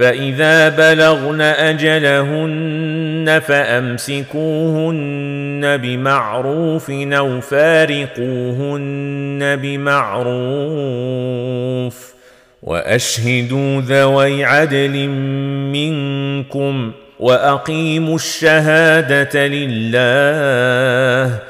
فاذا بلغن اجلهن فامسكوهن بمعروف أو فارقوهن بمعروف واشهدوا ذوي عدل منكم واقيموا الشهاده لله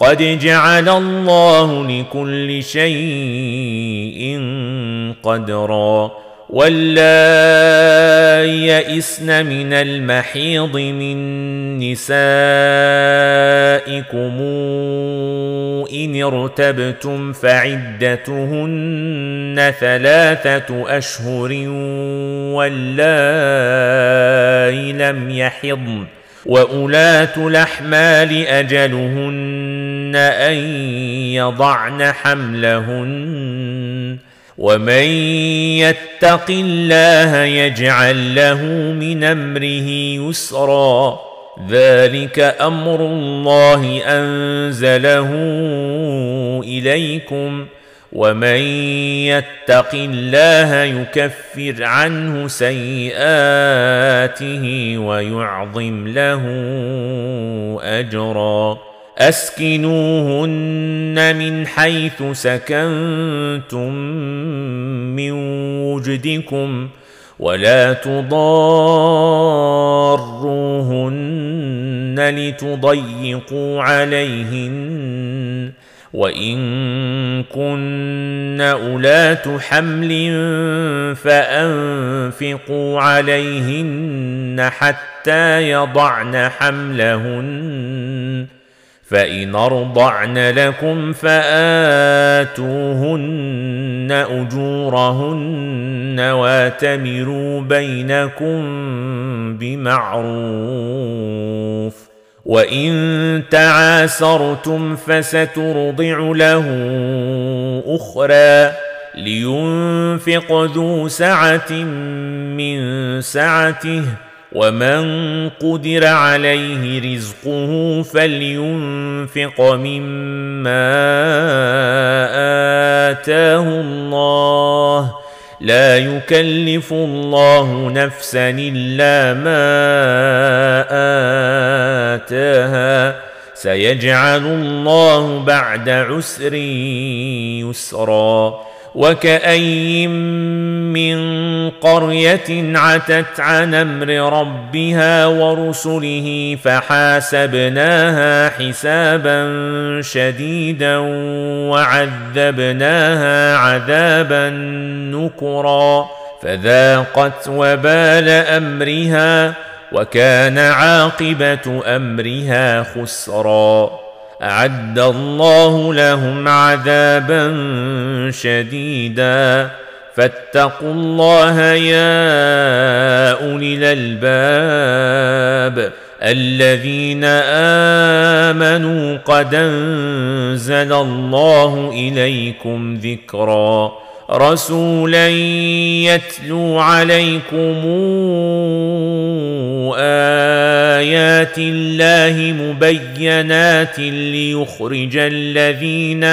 قد جعل الله لكل شيء قدرا. واللائي يئسن من المحيض من نسائكم ان ارتبتم فعدتهن ثلاثة اشهر واللائي لم يحضن. واولات الاحمال اجلهن ان يضعن حملهن ومن يتق الله يجعل له من امره يسرا ذلك أمر الله انزله اليكم ومن يتق الله يكفر عنه سيئاته ويعظم له اجرا اسكنوهن من حيث سكنتم من وجدكم ولا تضاروهن لتضيقوا عليهن وان كن اولات حمل فانفقوا عليهن حتى يضعن حملهن فان ارضعن لكم فاتوهن اجورهن واتمروا بينكم بمعروف وان تعاسرتم فسترضع له أخرى لينفق ذو سعه من سعته ومن قدر عليه رزقه فلينفق مما اتاه الله لا يكلف الله نفسا الا ما آتاها سيجعل الله بعد عسر يسرا وكأين من قرية عتت عن أمر ربها ورسله فحاسبناها حسابا شديدا وعذبناها عذابا نكرا فذاقت وبال أمرها وكان عاقبة أمرها خسرا. أعد الله لهم عذابا شديدا. فاتقوا الله يا أولي الألباب. الذين آمنوا قد أنزل الله إليكم ذكرا. رسولا يتلو عليكم الله مبينات ليخرج الذين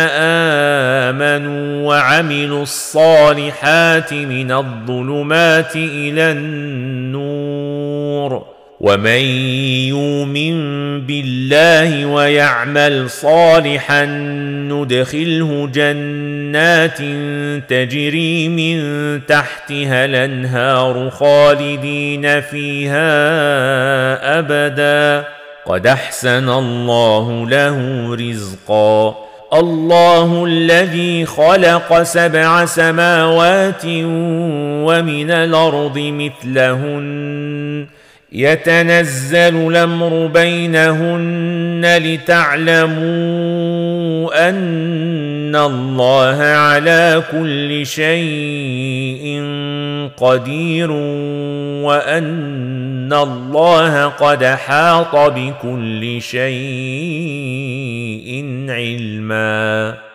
امنوا وعملوا الصالحات من الظلمات إلى النور ومن يؤمن بالله ويعمل صالحا ندخله جنات تجري من تحتها الانهار خالدين فيها ابدا قد احسن الله له رزقا الله الذي خلق سبع سماوات ومن الأرض مثلهن يتنزل الأمر بينهن لتعلموا أن الله على كل شيء قدير وأن الله قد حاط بكل شيء علما.